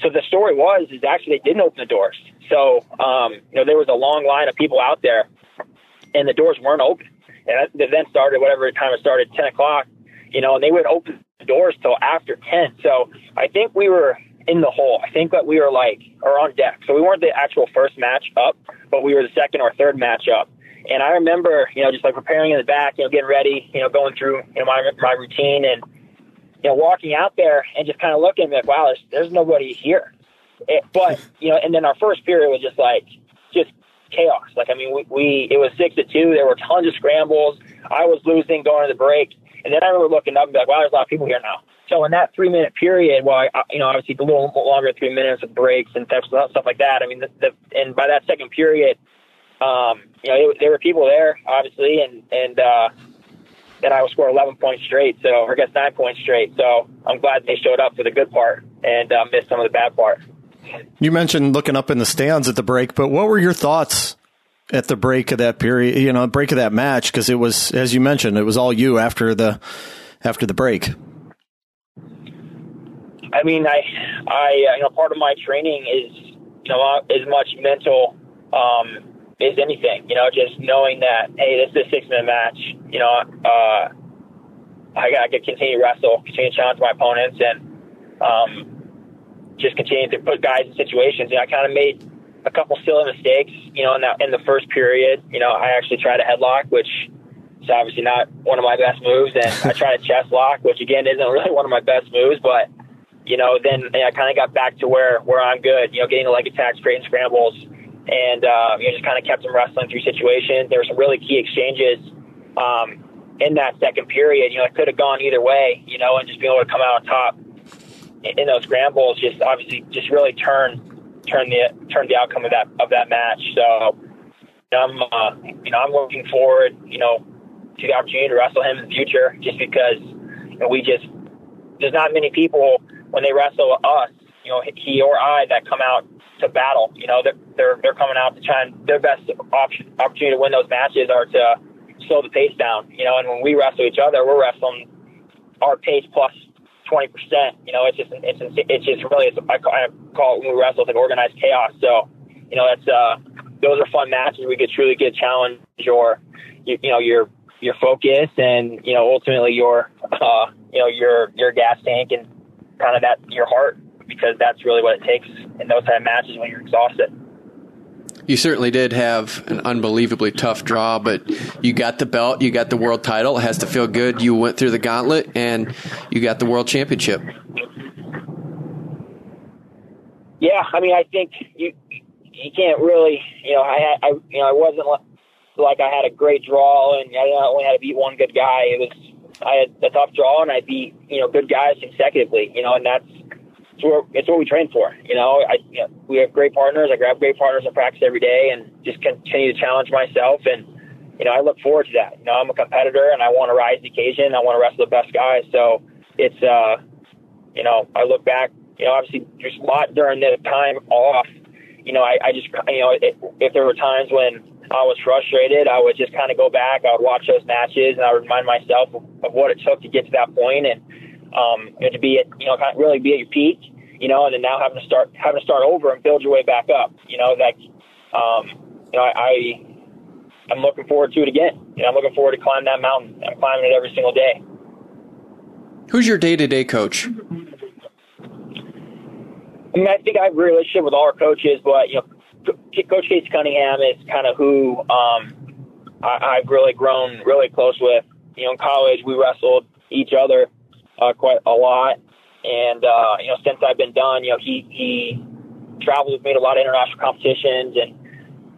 so the story was is actually they didn't open the doors. So um, you know, there was a long line of people out there, and the doors weren't open. And the event started whatever time it started, ten o'clock. You know, and they would open the doors till after ten. So I think we were in the hole. I think that we were like, or on deck. So we weren't the actual first match up, but we were the second or third match up. And I remember, you know, just like preparing in the back, you know, getting ready, you know, going through, you know, my, my routine and, you know, walking out there and just kind of looking like, wow, there's, there's nobody here. It, but, you know, and then our first period was just like, just chaos. Like, I mean, we, we, it was six to two. There were tons of scrambles. I was losing going to the break. And then I remember looking up and be like, wow, there's a lot of people here now. So in that three minute period, well, I, you know, obviously a little longer three minutes of breaks and stuff, stuff like that. I mean, the, the, and by that second period, um, you know, it, there were people there, obviously, and and uh, then I would score 11 points straight, so or I guess nine points straight. So I'm glad they showed up for the good part and uh, missed some of the bad part. You mentioned looking up in the stands at the break, but what were your thoughts at the break of that period? You know, break of that match because it was, as you mentioned, it was all you after the after the break. I mean, I, I, you know, part of my training is, you know, as much mental um, as anything. You know, just knowing that, hey, this is a six minute match. You know, uh, I got to continue to wrestle, continue to challenge my opponents, and um, just continue to put guys in situations. You know, I kind of made a couple silly mistakes. You know, in that in the first period, you know, I actually tried a headlock, which is obviously not one of my best moves, and I tried a chest lock, which again isn't really one of my best moves, but you know, then I kind of got back to where where I'm good. You know, getting the leg attacks, creating scrambles, and uh, you know, just kind of kept them wrestling through situations. There were some really key exchanges um, in that second period. You know, it could have gone either way. You know, and just being able to come out on top in those scrambles, just obviously, just really turn turn the turn the outcome of that of that match. So, I'm uh, you know I'm looking forward, you know, to the opportunity to wrestle him in the future, just because you know, we just there's not many people when they wrestle us you know he or I that come out to battle. You know they're they're, they're coming out to try and their best option, opportunity to win those matches are to slow the pace down. You know, and when we wrestle each other, we're wrestling our pace plus twenty percent. You know, it's just it's it's just really it's, I call it when we wrestle it's like organized chaos. So you know that's uh those are fun matches. We could truly get challenge your you, you know your your focus and you know ultimately your uh you know your your gas tank and kind of that your heart because that's really what it takes in those type of matches when you're exhausted. You certainly did have an unbelievably tough draw, but you got the belt, you got the world title. It has to feel good. You went through the gauntlet and you got the world championship. Yeah, I mean, I think you you can't really, you know, I I you know I wasn't like I had a great draw and I only had to beat one good guy. It was I had a tough draw and I beat you know good guys consecutively. You know, and that's it's what, it's what we train for. You know, I you know, we have great partners. I grab great partners in practice every day and just continue to challenge myself. And you know, I look forward to that. You know, I'm a competitor and I want to rise the occasion. I want to wrestle the best guys. So it's uh, you know, I look back. You know, obviously there's a lot during the time off. You know, I, I just you know if, if there were times when I was frustrated, I would just kind of go back. I would watch those matches, and I would remind myself of, of what it took to get to that point, and um, you know, to be at you know kind of really be at your peak, you know, and then now having to start having to start over and build your way back up. You know, that um, you know I, I I'm looking forward to it again. You know, I'm looking forward to climbing that mountain. I'm climbing it every single day. Who's your day to day coach? I mean, I think I have a relationship with all our coaches, but you know, Coach Casey Cunningham is kind of who um, I, I've really grown really close with. You know, in college we wrestled each other uh, quite a lot, and uh, you know, since I've been done, you know, he he traveled with me to a lot of international competitions, and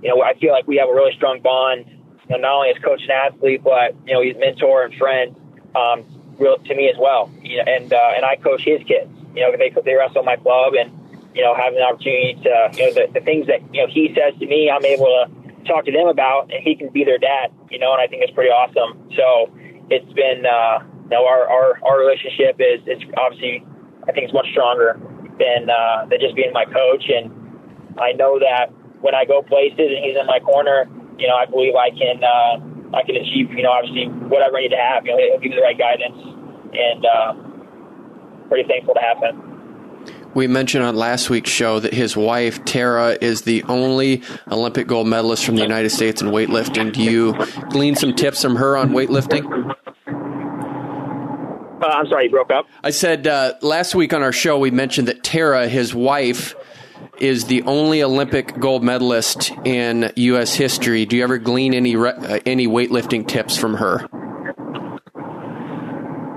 you know, I feel like we have a really strong bond. You know, not only as coach and athlete, but you know, he's mentor and friend um, real, to me as well. You know, and uh, and I coach his kids. You know, they they wrestle my club and you know, having the opportunity to, you know, the, the things that, you know, he says to me, I'm able to talk to them about and he can be their dad, you know, and I think it's pretty awesome. So it's been, uh, know, our, our, our relationship is, is obviously, I think it's much stronger than, uh, than just being my coach. And I know that when I go places and he's in my corner, you know, I believe I can, uh, I can achieve, you know, obviously whatever I need to have, you know, he'll give me the right guidance and, uh, pretty thankful to have him. We mentioned on last week's show that his wife, Tara, is the only Olympic gold medalist from the United States in weightlifting. Do you glean some tips from her on weightlifting? Uh, I'm sorry, you broke up. I said uh, last week on our show we mentioned that Tara, his wife, is the only Olympic gold medalist in U.S. history. Do you ever glean any re- uh, any weightlifting tips from her?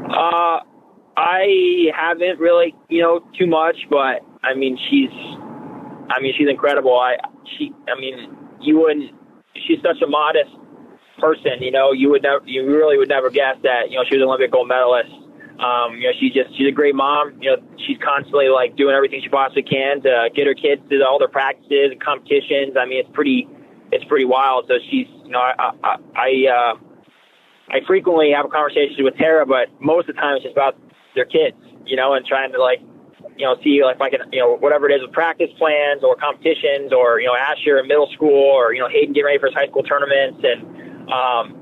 Uh, I haven't really, you know, too much, but I mean, she's, I mean, she's incredible. I, she, I mean, you wouldn't, she's such a modest person, you know, you would never, you really would never guess that, you know, she was an Olympic gold medalist. Um, you know, she's just, she's a great mom. You know, she's constantly like doing everything she possibly can to get her kids to all their practices and competitions. I mean, it's pretty, it's pretty wild. So she's, you know, I, I, I, uh, I frequently have conversations with Tara, but most of the time it's just about their kids, you know, and trying to like, you know, see like if I can, you know, whatever it is with practice plans or competitions or, you know, Asher in middle school or, you know, Hayden getting ready for his high school tournaments. And, um,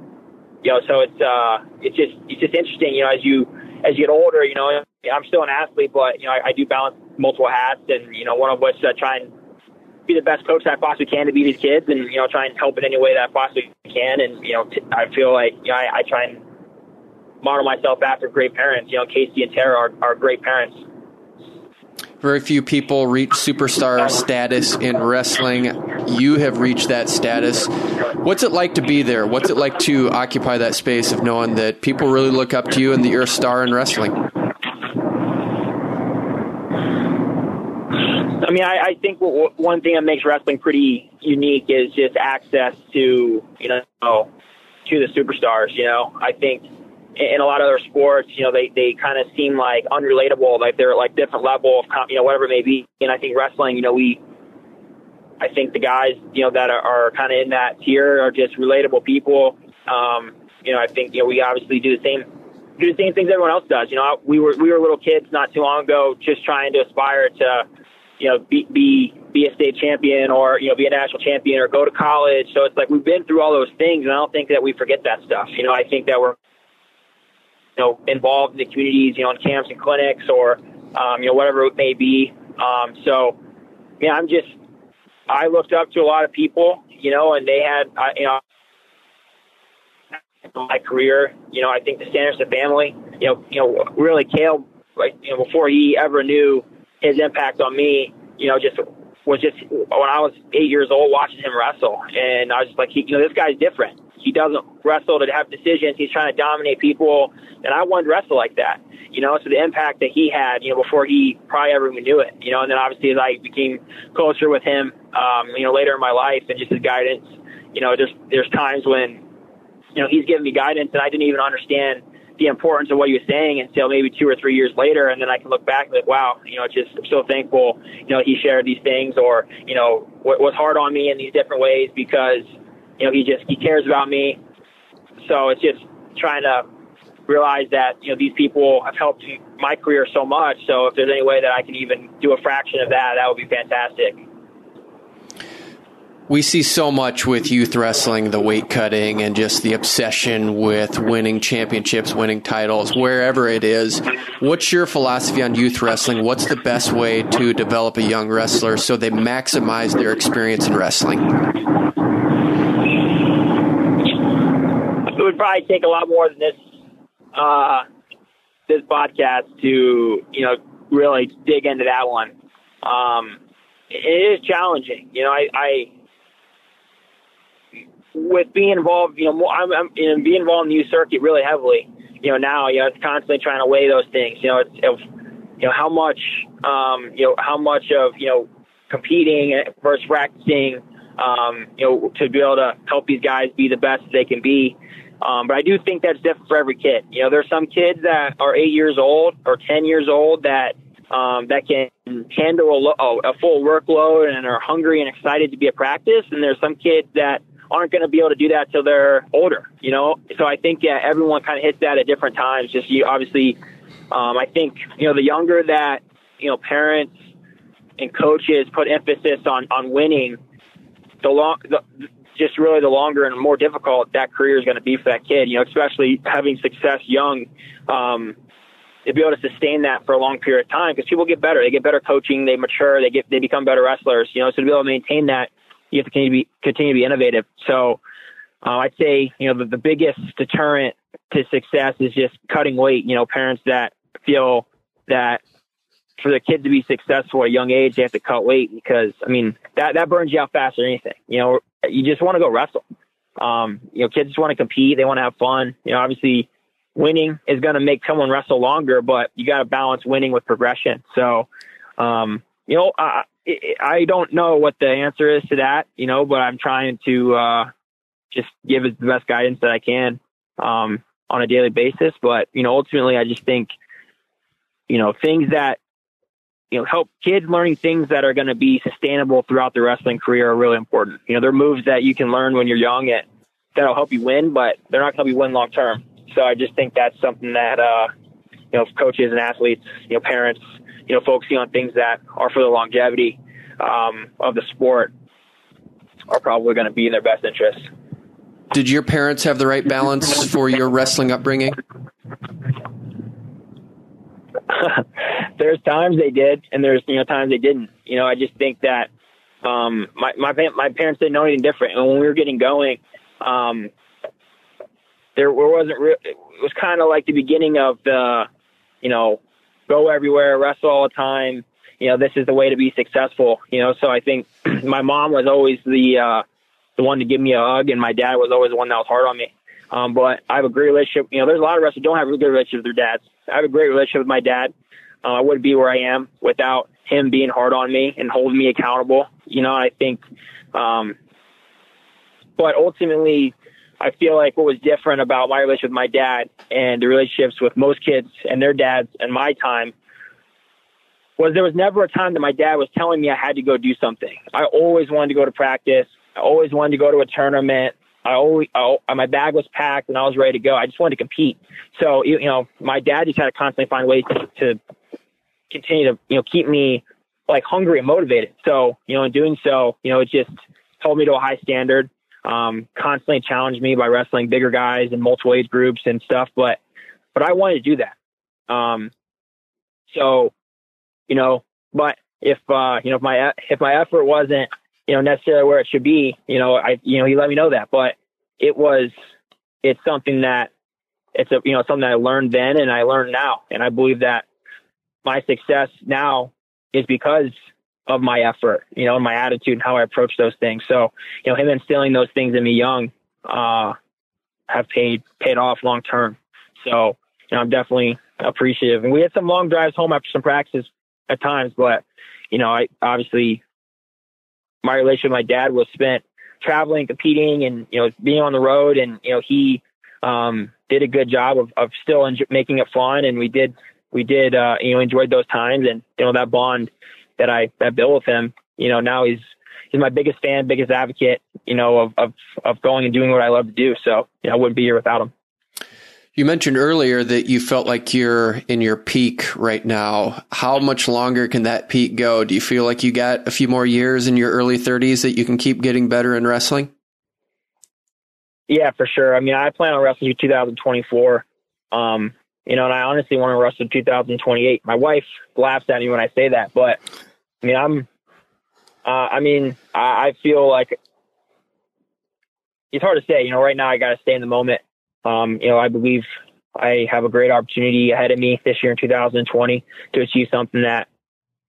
you know, so it's, uh, it's just, it's just interesting, you know, as you, as you get older, you know, I'm still an athlete, but, you know, I, I do balance multiple hats and, you know, one of which uh, try and be the best coach that I possibly can to be these kids and, you know, try and help in any way that I possibly can. And, you know, t- I feel like, you know, I, I try and model myself after great parents. You know, Casey and Tara are, are great parents. Very few people reach superstar status in wrestling. You have reached that status. What's it like to be there? What's it like to occupy that space of knowing that people really look up to you and that you're a star in wrestling? I mean, I, I think one thing that makes wrestling pretty unique is just access to, you know, to the superstars. You know, I think in a lot of other sports, you know, they, they kind of seem like unrelatable, like they're like different level of, you know, whatever it may be. And I think wrestling, you know, we, I think the guys, you know, that are, are kind of in that tier are just relatable people. Um, you know, I think, you know, we obviously do the same do the same things everyone else does. You know, we were we were little kids not too long ago, just trying to aspire to, you know, be be be a state champion or you know be a national champion or go to college. So it's like we've been through all those things, and I don't think that we forget that stuff. You know, I think that we're you know involved in the communities, you know, in camps and clinics or um, you know whatever it may be. Um, so yeah, I'm just I looked up to a lot of people, you know, and they had uh, you know my career. You know, I think the Sanderson family, you know, you know, really Cael, like, you know, before he ever knew his impact on me, you know, just was just when I was eight years old watching him wrestle, and I was just like, he, you know, this guy's different. He doesn't wrestle to have decisions. He's trying to dominate people, and I wanted to wrestle like that. You know, so the impact that he had, you know, before he probably ever even knew it, you know, and then obviously as I became closer with him, um, you know, later in my life and just his guidance, you know, there's there's times when you know, he's giving me guidance and I didn't even understand the importance of what he was saying until maybe two or three years later. And then I can look back and be like, wow, you know, just, I'm so thankful, you know, he shared these things or, you know, what was hard on me in these different ways because, you know, he just, he cares about me. So it's just trying to realize that, you know, these people have helped my career so much. So if there's any way that I can even do a fraction of that, that would be fantastic we see so much with youth wrestling, the weight cutting, and just the obsession with winning championships, winning titles, wherever it is. What's your philosophy on youth wrestling? What's the best way to develop a young wrestler so they maximize their experience in wrestling? It probably take a lot more than this uh, this podcast to you know really dig into that one. Um, it is challenging. You know, I, I with being involved, you know, more, I'm, I'm you know, being involved in the youth circuit really heavily. You know, now you know it's constantly trying to weigh those things. You know, it's, you know how much, um, you know how much of you know competing versus practicing. Um, you know, to be able to help these guys be the best they can be. Um, but I do think that's different for every kid. You know, there's some kids that are eight years old or ten years old that um, that can handle a, a full workload and are hungry and excited to be at practice. And there's some kids that aren't going to be able to do that till they're older, you know? So I think, yeah, everyone kind of hits that at different times. Just you obviously, um, I think, you know, the younger that, you know, parents and coaches put emphasis on, on winning, the long, the, just really the longer and more difficult that career is going to be for that kid, you know, especially having success young, um, to be able to sustain that for a long period of time because people get better. They get better coaching, they mature, they get, they become better wrestlers, you know, so to be able to maintain that you have to continue to be, continue to be innovative. So uh, I'd say, you know, the, the biggest deterrent to success is just cutting weight. You know, parents that feel that for their kid to be successful at a young age, they have to cut weight because, I mean, that, that burns you out faster than anything. You know, you just want to go wrestle. Um, you know, kids just want to compete. They want to have fun. You know, obviously winning is going to make someone wrestle longer, but you got to balance winning with progression. So, um, you know, I, I don't know what the answer is to that, you know, but I'm trying to uh, just give the best guidance that I can um, on a daily basis. But you know, ultimately, I just think, you know, things that you know help kids learning things that are going to be sustainable throughout their wrestling career are really important. You know, they're moves that you can learn when you're young at that'll help you win, but they're not going to you win long term. So I just think that's something that uh, you know, coaches and athletes, you know, parents you know, focusing on things that are for the longevity um, of the sport are probably going to be in their best interest. Did your parents have the right balance for your wrestling upbringing? there's times they did, and there's you know times they didn't. You know, I just think that um, my my my parents didn't know anything different, and when we were getting going, um, there wasn't. Re- it was kind of like the beginning of the, you know, go everywhere, wrestle all the time. You know, this is the way to be successful. You know, so I think my mom was always the uh, the one to give me a hug, and my dad was always the one that was hard on me. Um, but I have a great relationship. You know, there's a lot of wrestlers don't have a good relationship with their dads. I have a great relationship with my dad. Uh, I wouldn't be where I am without him being hard on me and holding me accountable. You know, I think, um, but ultimately, I feel like what was different about my relationship with my dad and the relationships with most kids and their dads and my time was there was never a time that my dad was telling me I had to go do something. I always wanted to go to practice. I always wanted to go to a tournament. I always, I, my bag was packed and I was ready to go. I just wanted to compete. So, you, you know, my dad just had to constantly find ways to, to continue to, you know, keep me like hungry and motivated. So, you know, in doing so, you know, it just held me to a high standard, um, constantly challenged me by wrestling bigger guys and multiple age groups and stuff. But, but I wanted to do that. Um, so, you know, but if, uh, you know, if my, if my effort wasn't, you know, necessarily where it should be, you know, I, you know, he let me know that, but it was, it's something that it's a, you know, something I learned then and I learned now. And I believe that my success now is because of my effort, you know, and my attitude and how I approach those things. So, you know, him instilling those things in me young, uh, have paid, paid off long term. So, you know, I'm definitely appreciative. And we had some long drives home after some practices at times, but, you know, I obviously my relationship with my dad was spent traveling, competing, and you know being on the road. And you know he um, did a good job of, of still enjoy- making it fun. And we did we did uh, you know enjoyed those times. And you know that bond that I that built with him. You know now he's he's my biggest fan, biggest advocate. You know of of of going and doing what I love to do. So you know I wouldn't be here without him. You mentioned earlier that you felt like you're in your peak right now. How much longer can that peak go? Do you feel like you got a few more years in your early 30s that you can keep getting better in wrestling? Yeah, for sure. I mean, I plan on wrestling 2024. Um, you know, and I honestly want to wrestle 2028. My wife laughs at me when I say that, but I mean, I'm, uh, I mean, I, I feel like it's hard to say. You know, right now I got to stay in the moment um, you know, I believe I have a great opportunity ahead of me this year in 2020 to achieve something that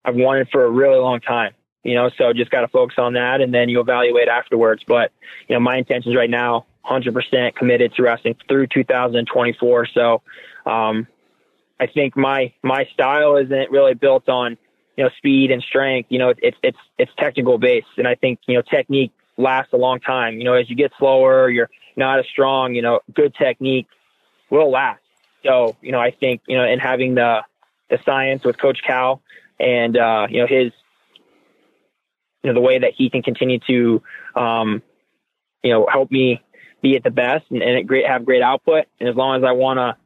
I've wanted for a really long time. You know, so just got to focus on that, and then you evaluate afterwards. But you know, my intentions right now, 100% committed to wrestling through 2024. So, um, I think my my style isn't really built on you know speed and strength. You know, it's it's it's technical based, and I think you know technique lasts a long time. You know, as you get slower, you're not as strong, you know, good technique will last. So, you know, I think, you know, in having the, the science with Coach Cal and, uh, you know, his, you know, the way that he can continue to, um, you know, help me be at the best and, and great, have great output. And as long as I want to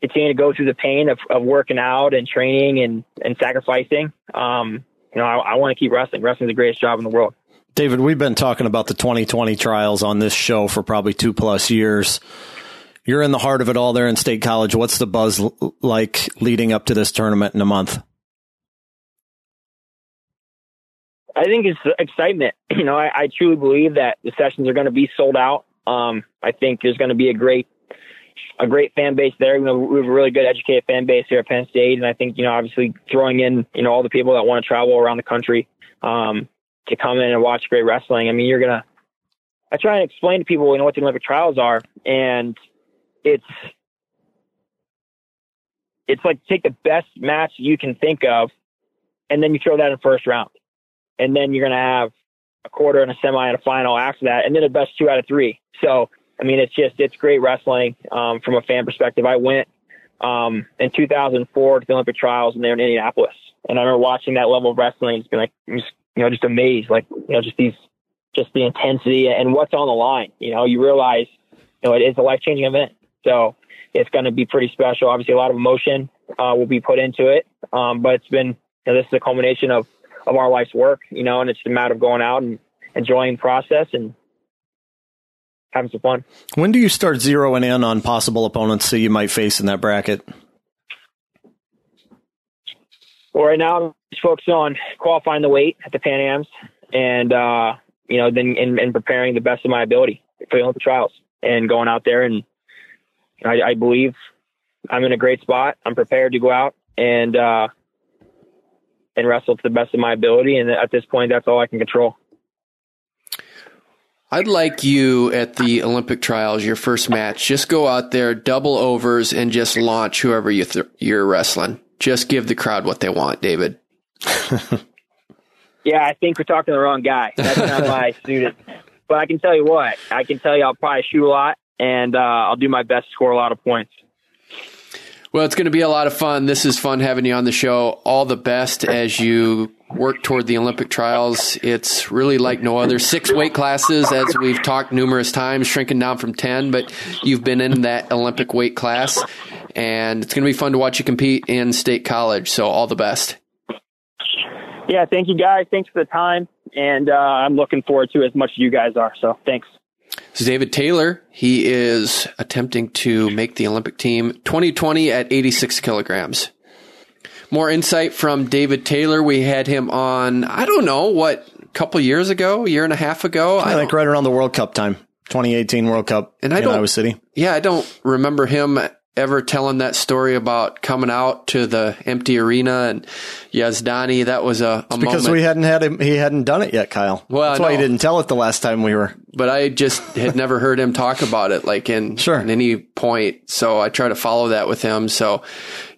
continue to go through the pain of, of working out and training and, and sacrificing, um, you know, I, I want to keep wrestling. Wrestling is the greatest job in the world. David, we've been talking about the 2020 trials on this show for probably two plus years. You're in the heart of it all there in State College. What's the buzz l- like leading up to this tournament in a month? I think it's excitement. You know, I, I truly believe that the sessions are going to be sold out. Um, I think there's going to be a great, a great fan base there. You know, we have a really good educated fan base here at Penn State, and I think you know, obviously throwing in you know all the people that want to travel around the country, um, to come in and watch great wrestling. I mean, you're gonna. I try and explain to people, you know, what the Olympic trials are, and it's it's like take the best match you can think of, and then you throw that in first round, and then you're gonna have a quarter and a semi and a final after that, and then the best two out of three. So, I mean, it's just it's great wrestling um, from a fan perspective. I went um, in 2004 to the Olympic trials, and they're in Indianapolis, and I remember watching that level of wrestling, just being like, just you know, just amazed, like, you know, just these, just the intensity and what's on the line. You know, you realize, you know, it is a life changing event. So it's going to be pretty special. Obviously, a lot of emotion uh, will be put into it. Um, but it's been, you know, this is a culmination of, of our life's work, you know, and it's a matter of going out and enjoying the process and having some fun. When do you start zeroing in on possible opponents that you might face in that bracket? Well, right now I'm just focusing on qualifying the weight at the Pan Am's, and uh, you know, then and, preparing the best of my ability for the Olympic trials, and going out there and I, I believe I'm in a great spot. I'm prepared to go out and uh, and wrestle to the best of my ability, and at this point, that's all I can control. I'd like you at the Olympic trials, your first match, just go out there, double overs, and just launch whoever you th- you're wrestling. Just give the crowd what they want, David. yeah, I think we're talking to the wrong guy. That's not my student. But I can tell you what, I can tell you I'll probably shoot a lot and uh, I'll do my best to score a lot of points. Well, it's going to be a lot of fun. This is fun having you on the show. All the best as you work toward the Olympic trials. It's really like no other. Six weight classes, as we've talked numerous times, shrinking down from 10, but you've been in that Olympic weight class, and it's going to be fun to watch you compete in state college. So, all the best. Yeah, thank you guys. Thanks for the time. And uh, I'm looking forward to it as much as you guys are. So thanks. This is David Taylor. He is attempting to make the Olympic team 2020 at 86 kilograms. More insight from David Taylor. We had him on, I don't know, what, a couple years ago, a year and a half ago? I, I think right around the World Cup time, 2018 World Cup and I in Iowa City. Yeah, I don't remember him ever telling that story about coming out to the empty arena and Yazdani? That was a, a because moment. we hadn't had him. He hadn't done it yet, Kyle. Well, that's why he didn't tell it the last time we were. But I just had never heard him talk about it, like in sure. in any point. So I try to follow that with him. So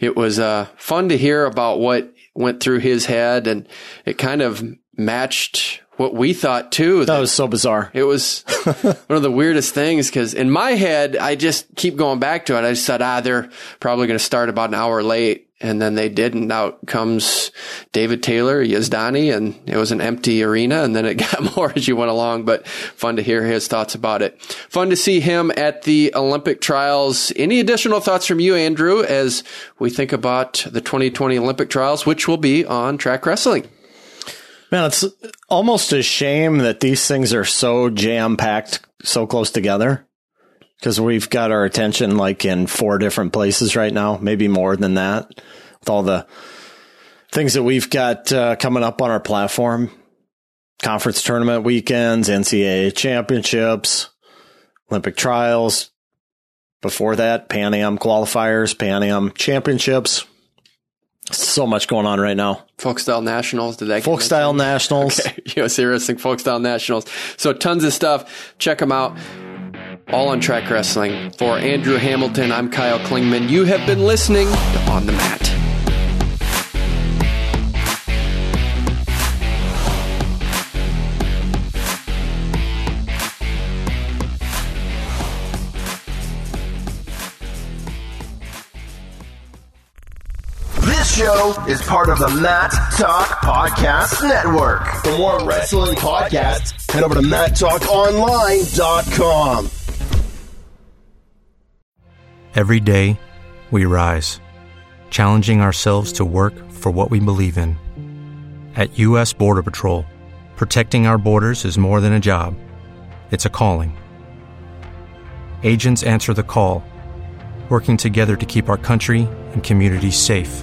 it was uh, fun to hear about what went through his head, and it kind of matched what we thought too. That, that was so bizarre. It was one of the weirdest things because in my head, I just keep going back to it. I just said, ah, they're probably going to start about an hour late. And then they didn't. Out comes David Taylor, Yazdani, and it was an empty arena. And then it got more as you went along, but fun to hear his thoughts about it. Fun to see him at the Olympic trials. Any additional thoughts from you, Andrew, as we think about the 2020 Olympic trials, which will be on track wrestling? Man, it's almost a shame that these things are so jam packed so close together because we've got our attention like in four different places right now, maybe more than that with all the things that we've got uh, coming up on our platform conference tournament weekends, NCAA championships, Olympic trials. Before that, Pan Am qualifiers, Pan Am championships. So much going on right now. Folk Style Nationals. Did that Folk Style Nationals? Okay. USA Wrestling Folk Style Nationals. So tons of stuff. Check them out. All on track wrestling. For Andrew Hamilton, I'm Kyle Klingman. You have been listening to On the Mat. Show is part of the Mat Talk Podcast Network. For more wrestling podcasts, head over to MatTalkOnline.com. Every day, we rise, challenging ourselves to work for what we believe in. At U.S. Border Patrol, protecting our borders is more than a job, it's a calling. Agents answer the call, working together to keep our country and communities safe.